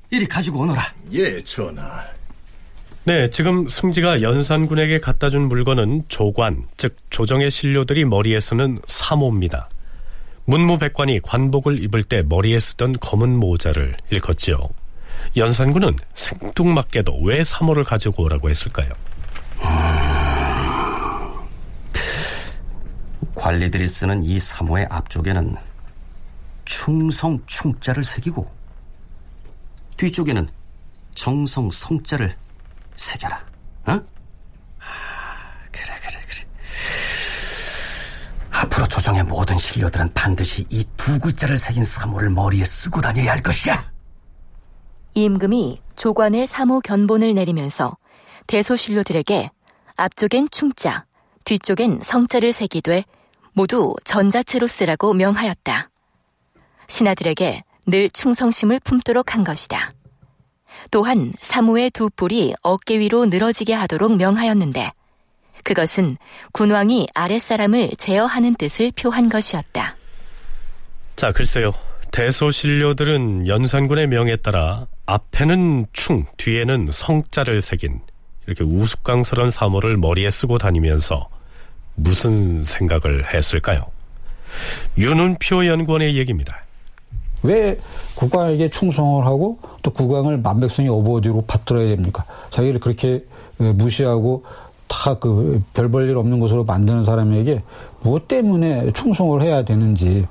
이리 가지고 오너라. 예, 전하. 네, 지금 승지가 연산군에게 갖다 준 물건은 조관, 즉 조정의 신료들이 머리에 쓰는 사모입니다. 문무백관이 관복을 입을 때 머리에 쓰던 검은 모자를 일컫지요. 연산군은 생뚱맞게도 왜 사모를 가지고 오라고 했을까요? 관리들이 쓰는 이 사모의 앞쪽에는 충성 충자를 새기고 뒤쪽에는 정성 성자를 새겨라. 어? 그래 그래 그래. 앞으로 조정의 모든 신료들은 반드시 이 두 글자를 새긴 사모를 머리에 쓰고 다녀야 할 것이야. 임금이 조관의 사모 견본을 내리면서 대소신료들에게 앞쪽엔 충자, 뒤쪽엔 성자를 새기되 모두 전자체로 쓰라고 명하였다. 신하들에게 늘 충성심을 품도록 한 것이다. 또한 사무의 두 뿔이 어깨 위로 늘어지게 하도록 명하였는데 그것은 군왕이 아랫사람을 제어하는 뜻을 표한 것이었다. 자, 글쎄요. 대소신료들은 연산군의 명에 따라 앞에는 충, 뒤에는 성자를 새긴 이렇게 우스꽝스런 사모를 머리에 쓰고 다니면서 무슨 생각을 했을까요? 윤은표 연구원의 얘기입니다. 왜 국왕에게 충성을 하고 또 국왕을 만백성이 어버디로 받들어야 됩니까? 자기를 그렇게 무시하고 다 그 별 볼 일 없는 것으로 만드는 사람에게 무엇 때문에 충성을 해야 되는지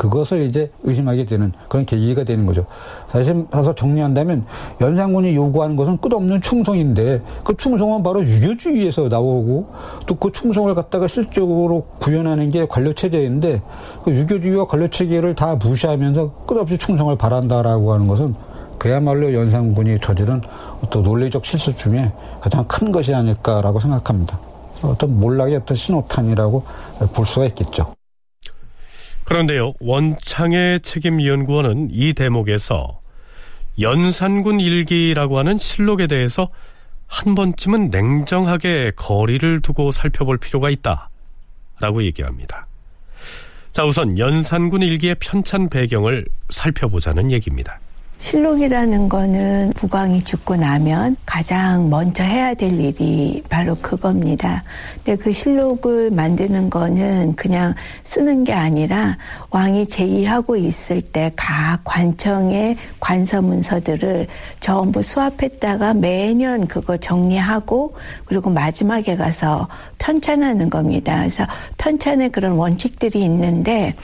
그것을 이제 의심하게 되는 그런 계기가 되는 거죠. 사실 가서 정리한다면 연산군이 요구하는 것은 끝없는 충성인데 그 충성은 바로 유교주의에서 나오고 또 그 충성을 갖다가 실적으로 구현하는 게 관료 체제인데 그 유교주의와 관료 체계를 다 무시하면서 끝없이 충성을 바란다라고 하는 것은 그야말로 연산군이 저지른 어떤 논리적 실수 중에 가장 큰 것이 아닐까라고 생각합니다. 어떤 몰락의 어떤 신호탄이라고 볼 수가 있겠죠. 그런데요, 원창의 책임연구원은 이 대목에서 연산군 일기라고 하는 실록에 대해서 한 번쯤은 냉정하게 거리를 두고 살펴볼 필요가 있다. 라고 얘기합니다. 자, 우선 연산군 일기의 편찬 배경을 살펴보자는 얘기입니다. 실록이라는 거는 국왕이 죽고 나면 가장 먼저 해야 될 일이 바로 그겁니다. 근데 그 실록을 만드는 거는 그냥 쓰는 게 아니라 왕이 제의하고 있을 때 각 관청의 관서 문서들을 전부 수합했다가 매년 그거 정리하고 그리고 마지막에 가서 편찬하는 겁니다. 그래서 편찬에 그런 원칙들이 있는데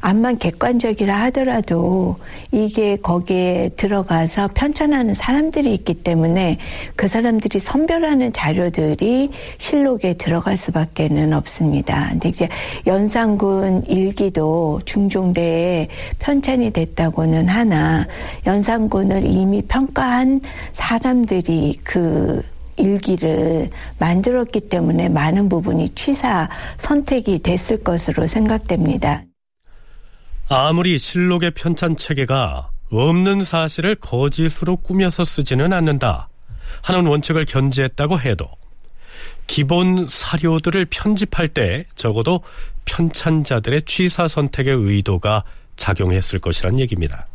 암만 객관적이라 하더라도 이게 거기에 들어가서 편찬하는 사람들이 있기 때문에 그 사람들이 선별하는 자료들이 실록에 들어갈 수밖에는 없습니다. 근데 이제 연산군 일기도 중종대에 편찬이 됐다고는 하나 연산군을 이미 평가한 사람들이 그 일기를 만들었기 때문에 많은 부분이 취사 선택이 됐을 것으로 생각됩니다. 아무리 실록의 편찬 체계가 없는 사실을 거짓으로 꾸며서 쓰지는 않는다 하는 원칙을 견지했다고 해도 기본 사료들을 편집할 때 적어도 편찬자들의 취사 선택의 의도가 작용했을 것이란 얘기입니다.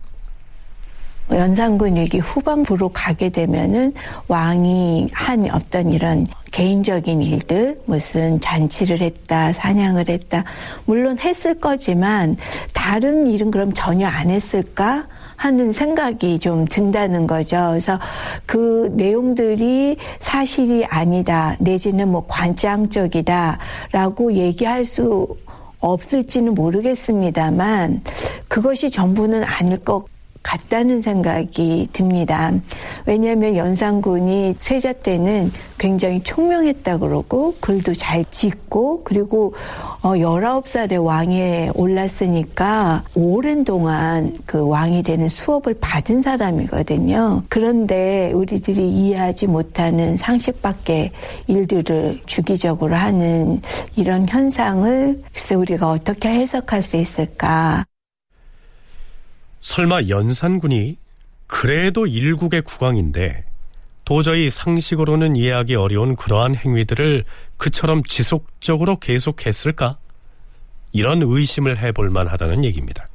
연산군 일기 후반부로 가게 되면은 왕이 한 어떤 이런 개인적인 일들, 무슨 잔치를 했다, 사냥을 했다, 물론 했을 거지만 다른 일은 그럼 전혀 안 했을까? 하는 생각이 좀 든다는 거죠. 그래서 그 내용들이 사실이 아니다, 내지는 뭐 관장적이다라고 얘기할 수 없을지는 모르겠습니다만 그것이 전부는 아닐 것 같다는 생각이 듭니다. 왜냐하면 연산군이 세자 때는 굉장히 총명했다 그러고 글도 잘 짓고 그리고 어 19살에 왕에 올랐으니까 오랜 동안 그 왕이 되는 수업을 받은 사람이거든요. 그런데 우리들이 이해하지 못하는 상식밖에 일들을 주기적으로 하는 이런 현상을 글쎄 우리가 어떻게 해석할 수 있을까? 설마 연산군이 그래도 일국의 국왕인데 도저히 상식으로는 이해하기 어려운 그러한 행위들을 그처럼 지속적으로 계속했을까? 이런 의심을 해볼 만하다는 얘기입니다.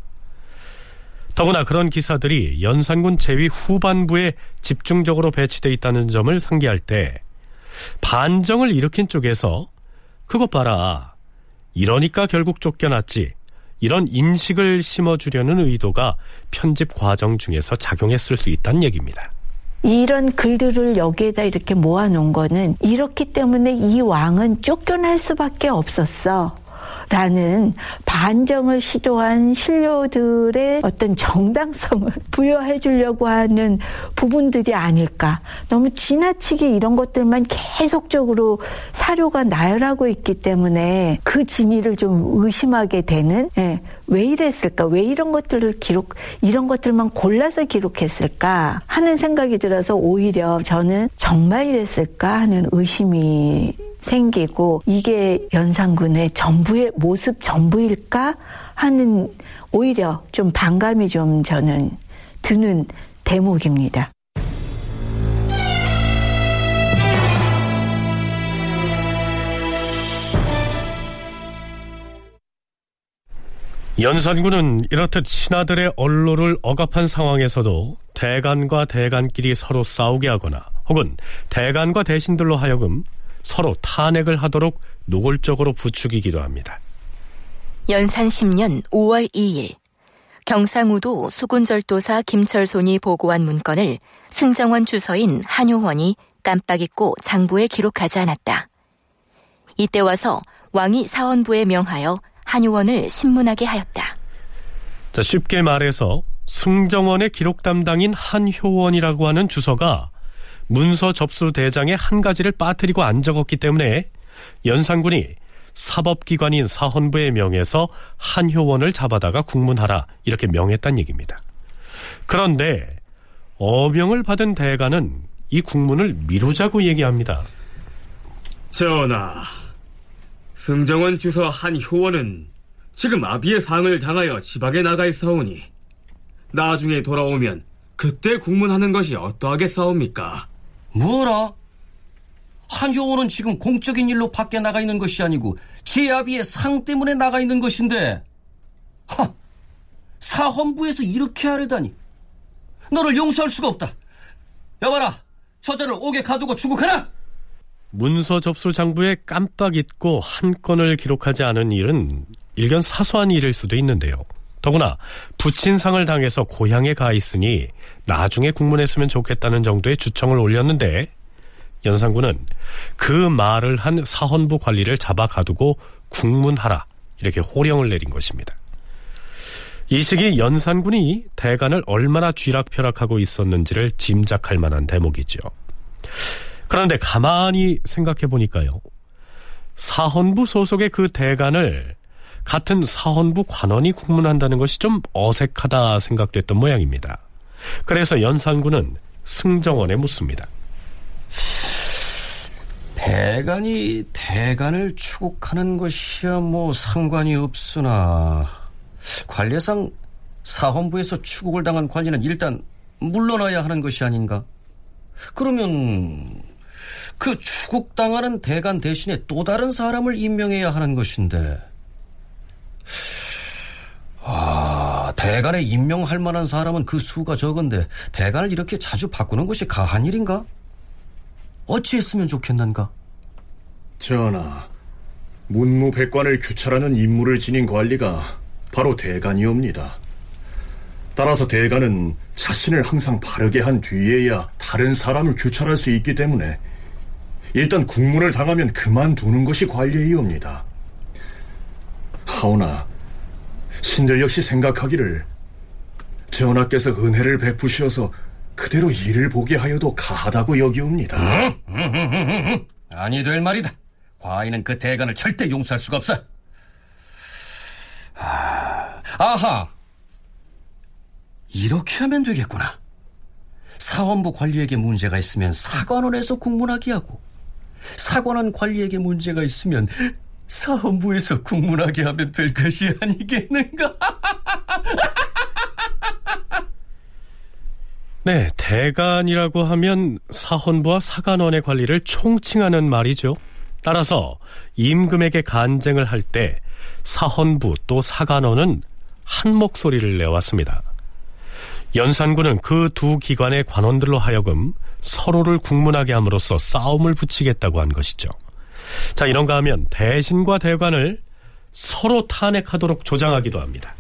더구나 그런 기사들이 연산군 제위 후반부에 집중적으로 배치돼 있다는 점을 상기할 때 반정을 일으킨 쪽에서 그것 봐라. 이러니까 결국 쫓겨났지. 이런 인식을 심어주려는 의도가 편집 과정 중에서 작용했을 수 있다는 얘기입니다. 이런 글들을 여기에다 이렇게 모아놓은 거는 이렇기 때문에 이 왕은 쫓겨날 수밖에 없었어. 라는 반정을 시도한 신료들의 어떤 정당성을 부여해 주려고 하는 부분들이 아닐까. 너무 지나치게 이런 것들만 계속적으로 사료가 나열하고 있기 때문에 그 진위를 좀 의심하게 되는, 예, 왜 이랬을까? 왜 이런 것들을 기록, 이런 것들만 골라서 기록했을까? 하는 생각이 들어서 오히려 저는 정말 이랬을까 하는 의심이 생기고 이게 연산군의 전부의 모습 전부일까 하는 오히려 좀 반감이 좀 저는 드는 대목입니다. 연산군은 이렇듯 신하들의 언로를 억압한 상황에서도 대간과 대간끼리 서로 싸우게 하거나 혹은 대간과 대신들로 하여금 서로 탄핵을 하도록 노골적으로 부추기기도 합니다. 연산 10년 5월 2일 경상우도 수군절도사 김철손이 보고한 문건을 승정원 주서인 한효원이 깜빡 잊고 장부에 기록하지 않았다. 이때 와서 왕이 사원부에 명하여 한효원을 신문하게 하였다. 자, 쉽게 말해서 승정원의 기록 담당인 한효원이라고 하는 주서가 문서 접수 대장에 한 가지를 빠뜨리고 안 적었기 때문에 연산군이 사법기관인 사헌부에 명해서 한효원을 잡아다가 국문하라 이렇게 명했단 얘기입니다. 그런데 어명을 받은 대가는 이 국문을 미루자고 얘기합니다. 전하, 승정원 주서 한효원은 지금 아비의 상을 당하여 지박에 나가 있사오니 나중에 돌아오면 그때 국문하는 것이 어떠하겠사옵니까? 뭐라? 한효원은 지금 공적인 일로 밖에 나가 있는 것이 아니고 제 아비의 상 때문에 나가 있는 것인데. 하! 사헌부에서 이렇게 하려다니. 너를 용서할 수가 없다. 여봐라 저자를 옥에 가두고 추국하라! 문서 접수 장부에 깜빡 잊고 한 건을 기록하지 않은 일은 일견 사소한 일일 수도 있는데요 더구나 부친상을 당해서 고향에 가 있으니 나중에 국문했으면 좋겠다는 정도의 주청을 올렸는데 연산군은 그 말을 한 사헌부 관리를 잡아 가두고 국문하라 이렇게 호령을 내린 것입니다. 이 시기 연산군이 대간을 얼마나 쥐락펴락하고 있었는지를 짐작할 만한 대목이죠. 그런데 가만히 생각해 보니까요. 사헌부 소속의 그 대간을 같은 사헌부 관원이 국문한다는 것이 좀 어색하다 생각됐던 모양입니다. 그래서 연산군은 승정원에 묻습니다. 대간이 대간을 추국하는 것이야 뭐 상관이 없으나 관례상 사헌부에서 추국을 당한 관리는 일단 물러나야 하는 것이 아닌가? 그러면 그 추국당하는 대간 대신에 또 다른 사람을 임명해야 하는 것인데 아, 대간에 임명할 만한 사람은 그 수가 적은데 대간을 이렇게 자주 바꾸는 것이 가한 일인가? 어찌했으면 좋겠는가? 전하, 문무백관을 규찰하는 임무를 지닌 관리가 바로 대간이옵니다. 따라서 대간은 자신을 항상 바르게 한 뒤에야 다른 사람을 규찰할 수 있기 때문에 일단 국문을 당하면 그만두는 것이 관리이옵니다. 하오나 신들 역시 생각하기를 전하께서 은혜를 베푸시어서 그대로 일을 보게 하여도 가하다고 여기옵니다. 아니 될 말이다. 과인은 그 대간을 절대 용서할 수가 없어. 아, 아하. 이렇게 하면 되겠구나. 사원부 관리에게 문제가 있으면 사관원에서 국문하게 하고 사관원 관리에게 문제가 있으면 사원부에서 국문하게 하면 될 것이 아니겠는가? 네, 대간이라고 하면 사헌부와 사관원의 관리를 총칭하는 말이죠. 따라서 임금에게 간쟁을 할 때 사헌부 또 사관원은 한 목소리를 내왔습니다. 연산군은 그 두 기관의 관원들로 하여금 서로를 국문하게 함으로써 싸움을 붙이겠다고 한 것이죠. 자, 이런가 하면 대신과 대관을 서로 탄핵하도록 조장하기도 합니다.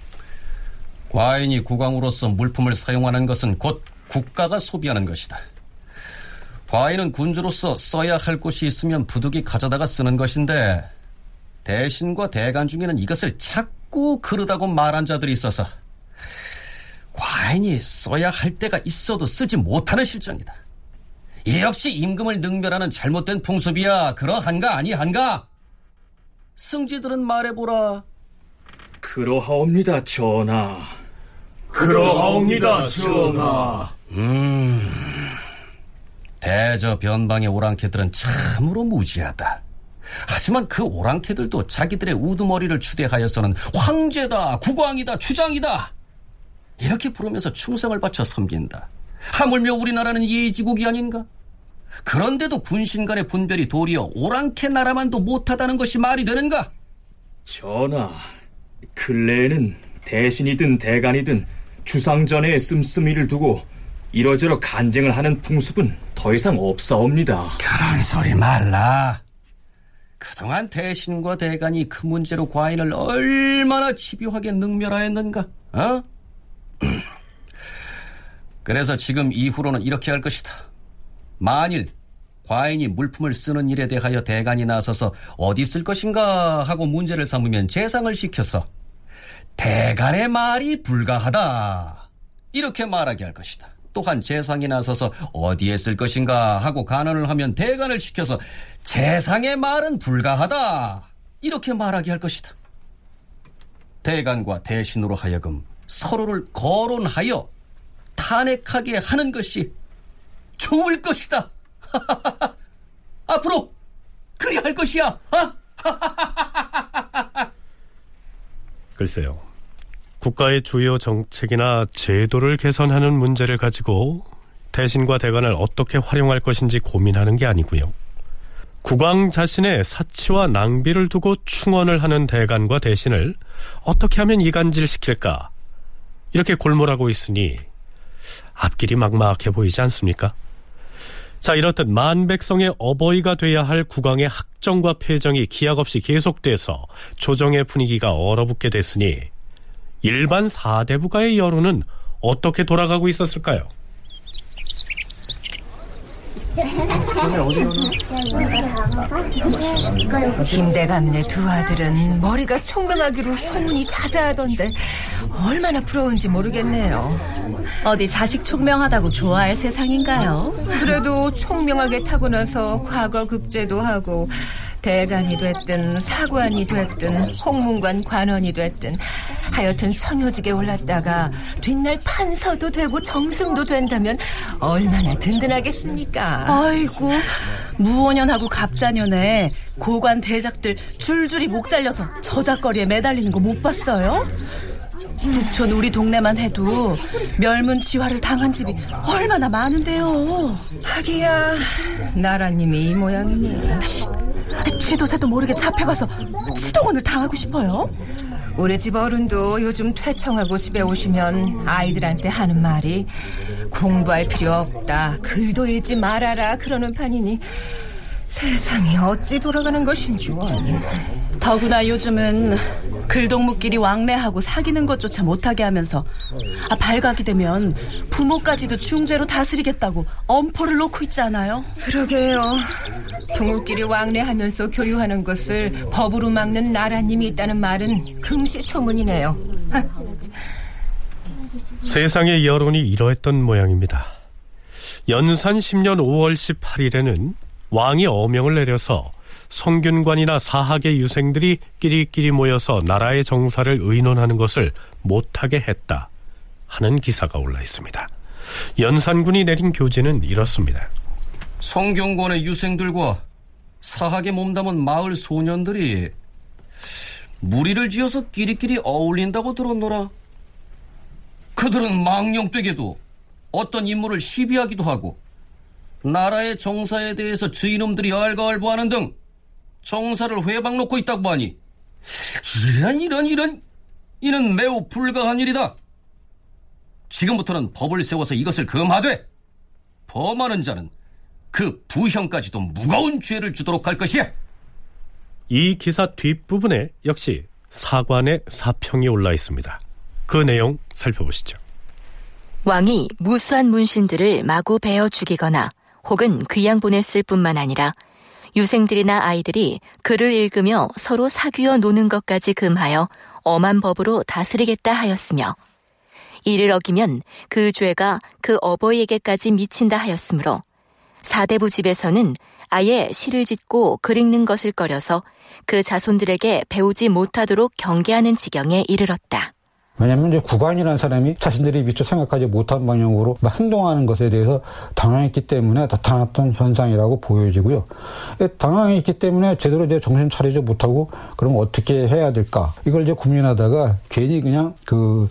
과인이 국왕으로서 물품을 사용하는 것은 곧 국가가 소비하는 것이다. 과인은 군주로서 써야 할 곳이 있으면 부득이 가져다가 쓰는 것인데 대신과 대관 중에는 이것을 자꾸 그르다고 말한 자들이 있어서 과인이 써야 할 때가 있어도 쓰지 못하는 실정이다. 이 역시 임금을 능멸하는 잘못된 풍습이야. 그러한가 아니한가? 승지들은 말해보라. 그러하옵니다, 전하. 그러하옵니다, 전하. 음, 대저 변방의 오랑캐들은 참으로 무지하다. 하지만 그 오랑캐들도 자기들의 우두머리를 추대하여서는 황제다, 국왕이다, 주장이다. 이렇게 부르면서 충성을 바쳐 섬긴다. 하물며 우리나라는 예지국이 아닌가? 그런데도 군신 간의 분별이 도리어 오랑캐 나라만도 못하다는 것이 말이 되는가? 전하, 근래에는 대신이든 대간이든 주상전에 씀씀이를 두고 이러저러 간쟁을 하는 풍습은 더 이상 없사옵니다. 그런 소리 말라. 그동안 대신과 대간이 그 문제로 과인을 얼마나 집요하게 능멸하였는가? 어? 그래서 지금 이후로는 이렇게 할 것이다. 만일 과인이 물품을 쓰는 일에 대하여 대간이 나서서 어디 쓸 것인가 하고 문제를 삼으면 재상을 시켜서 대간의 말이 불가하다. 이렇게 말하게 할 것이다. 또한 재상이 나서서 어디에 쓸 것인가 하고 간언을 하면 대간을 시켜서 재상의 말은 불가하다. 이렇게 말하게 할 것이다. 대간과 대신으로 하여금 서로를 거론하여 탄핵하게 하는 것이 좋을 것이다. 앞으로 그리 할 것이야. 아? 글쎄요. 국가의 주요 정책이나 제도를 개선하는 문제를 가지고 대신과 대관을 어떻게 활용할 것인지 고민하는 게 아니고요. 국왕 자신의 사치와 낭비를 두고 충원을 하는 대관과 대신을 어떻게 하면 이간질시킬까? 이렇게 골몰하고 있으니 앞길이 막막해 보이지 않습니까? 자, 이렇듯 만백성의 어버이가 돼야 할 국왕의 학정과 폐정이 기약 없이 계속돼서 조정의 분위기가 얼어붙게 됐으니 일반 사대부가의 여론은 어떻게 돌아가고 있었을까요? 김대감네 두 아들은 머리가 총명하기로 소문이 자자하던데 얼마나 부러운지 모르겠네요. 어디 자식 총명하다고 좋아할 세상인가요? 그래도 총명하게 타고나서 과거 급제도 하고 대간이 됐든 사관이 됐든 홍문관 관원이 됐든 하여튼 청요직에 올랐다가 뒷날 판서도 되고 정승도 된다면 얼마나 든든하겠습니까? 아이고 무오년하고 갑자년에 고관 대작들 줄줄이 목 잘려서 저작거리에 매달리는 거 못 봤어요? 북촌 우리 동네만 해도 멸문 지화를 당한 집이 얼마나 많은데요. 하기야 나라님이 이 모양이니. 쥐도 새도 모르게 잡혀가서 치동원을 당하고 싶어요? 우리 집 어른도 요즘 퇴청하고 집에 오시면 아이들한테 하는 말이 공부할 필요 없다. 글도 읽지 말아라. 그러는 판이니 세상이 어찌 돌아가는 것인지 원. 더구나 요즘은 글동무끼리 왕래하고 사귀는 것조차 못하게 하면서 아, 발각이 되면 부모까지도 중죄로 다스리겠다고 엄포를 놓고 있잖아요. 그러게요. 부모끼리 왕래하면서 교유하는 것을 법으로 막는 나라님이 있다는 말은 금시초문이네요. 세상의 여론이 이러했던 모양입니다. 연산 10년 5월 18일에는 왕이 어명을 내려서 성균관이나 사학의 유생들이 끼리끼리 모여서 나라의 정사를 의논하는 것을 못하게 했다 하는 기사가 올라 있습니다. 연산군이 내린 교지는 이렇습니다. 성균관의 유생들과 사학에 몸담은 마을 소년들이 무리를 지어서 끼리끼리 어울린다고 들었노라. 그들은 망령되게도 어떤 인물을 시비하기도 하고 나라의 정사에 대해서 주인놈들이 알가알부하는 등 정사를 회방 놓고 있다고 하니 이런 이런 이런 이는 매우 불가한 일이다. 지금부터는 법을 세워서 이것을 금하되 범하는 자는 그 부형까지도 무거운 죄를 주도록 할 것이야. 이 기사 뒷부분에 역시 사관의 사평이 올라 있습니다. 그 내용 살펴보시죠. 왕이 무수한 문신들을 마구 베어 죽이거나 혹은 귀양 보냈을 뿐만 아니라 유생들이나 아이들이 글을 읽으며 서로 사귀어 노는 것까지 금하여 엄한 법으로 다스리겠다 하였으며 이를 어기면 그 죄가 그 어버이에게까지 미친다 하였으므로 사대부 집에서는 아예 시를 짓고 글 읽는 것을 꺼려서 그 자손들에게 배우지 못하도록 경계하는 지경에 이르렀다. 왜냐하면 이제 국왕이라는 사람이 자신들이 미처 생각하지 못한 방향으로 행동하는 것에 대해서 당황했기 때문에 나타났던 현상이라고 보여지고요. 예, 당황했기 때문에 제대로 이제 정신 차리지 못하고 그럼 어떻게 해야 될까? 이걸 이제 고민하다가 괜히 그냥 그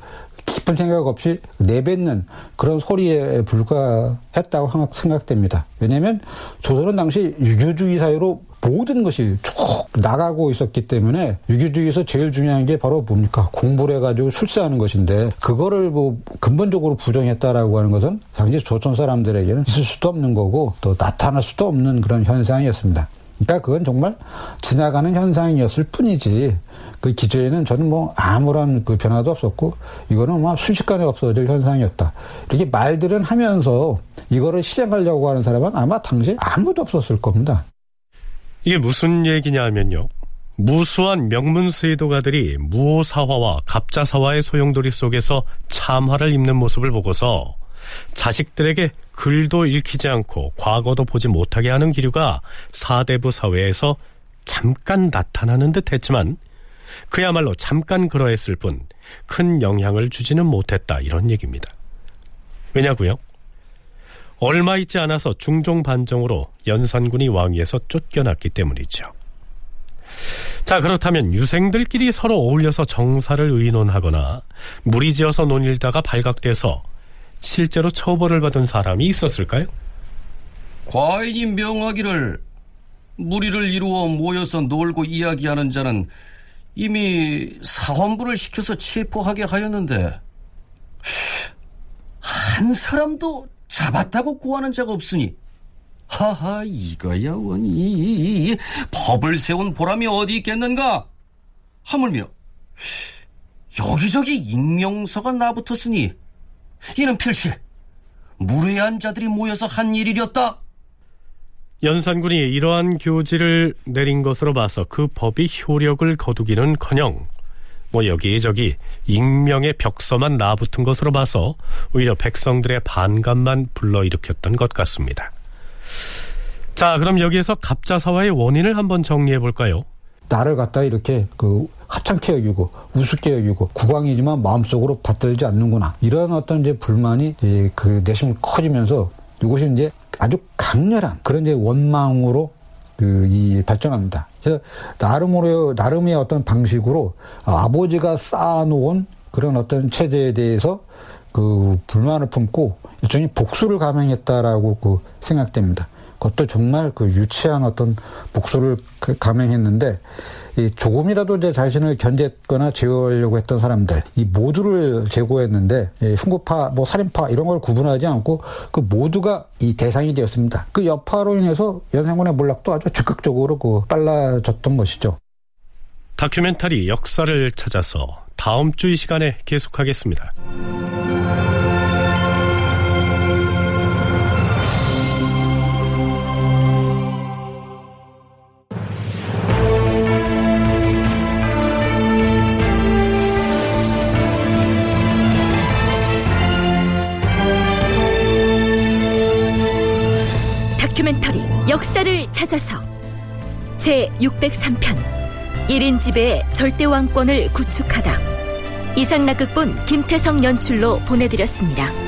깊은 생각 없이 내뱉는 그런 소리에 불과했다고 생각됩니다. 왜냐하면 조선은 당시 유교주의 사회로 모든 것이 쭉 나가고 있었기 때문에 유교주의에서 제일 중요한 게 바로 뭡니까 공부를 해가지고 출세하는 것인데 그거를 뭐 근본적으로 부정했다라고 하는 것은 당시 조선 사람들에게는 있을 수도 없는 거고 또 나타날 수도 없는 그런 현상이었습니다. 그러니까 그건 정말 지나가는 현상이었을 뿐이지 그 기저에는 저는 뭐 아무런 그 변화도 없었고 이거는 뭐 순식간에 없어질 현상이었다. 이렇게 말들은 하면서 이거를 실행하려고 하는 사람은 아마 당시에 아무도 없었을 겁니다. 이게 무슨 얘기냐 하면요. 무수한 명문수의도가들이 무오사화와 갑자사화의 소용돌이 속에서 참화를 입는 모습을 보고서 자식들에게 글도 읽히지 않고 과거도 보지 못하게 하는 기류가 사대부 사회에서 잠깐 나타나는 듯 했지만 그야말로 잠깐 그러했을 뿐 큰 영향을 주지는 못했다 이런 얘기입니다. 왜냐고요? 얼마 있지 않아서 중종 반정으로 연산군이 왕위에서 쫓겨났기 때문이죠. 자, 그렇다면 유생들끼리 서로 어울려서 정사를 의논하거나 무리지어서 논일다가 발각돼서 실제로 처벌을 받은 사람이 있었을까요? 과인이 명하기를 무리를 이루어 모여서 놀고 이야기하는 자는 이미 사헌부를 시켜서 체포하게 하였는데 한 사람도 잡았다고 고하는 자가 없으니 하하 이거야 원이 법을 세운 보람이 어디 있겠는가 하물며 여기저기 익명서가 나붙었으니 이는 필시 무례한 자들이 모여서 한 일이었다 연산군이 이러한 교지를 내린 것으로 봐서 그 법이 효력을 거두기는커녕 뭐 여기저기 익명의 벽서만 나붙은 것으로 봐서 오히려 백성들의 반감만 불러일으켰던 것 같습니다. 자, 그럼 여기에서 갑자사화의 원인을 한번 정리해 볼까요? 나를 갖다 이렇게 그 하찮게 여기고 우습게 여기고 국왕이지만 마음속으로 받들지 않는구나 이런 어떤 이제 불만이 이제 그 내심 커지면서 이것이 이제 아주 강렬한 그런 이제 원망으로 그 이 발전합니다. 그래서 나름으로 나름의 어떤 방식으로 아버지가 쌓아놓은 그런 어떤 체제에 대해서 그 불만을 품고 일종의 복수를 감행했다라고 그 생각됩니다. 그것도 정말 그 유치한 어떤 복수를 그 감행했는데 조금이라도 이제 자신을 견제했거나 제어하려고 했던 사람들 이 모두를 제거했는데 흉구파 뭐 살인파 이런 걸 구분하지 않고 그 모두가 이 대상이 되었습니다. 그 여파로 인해서 연산군의 몰락도 아주 즉각적으로 그 빨라졌던 것이죠. 다큐멘터리 역사를 찾아서 다음 주 이 시간에 계속하겠습니다. 찾아서 제 603편 1인 집의 절대왕권을 구축하다 이상락극본 김태성 연출로 보내드렸습니다.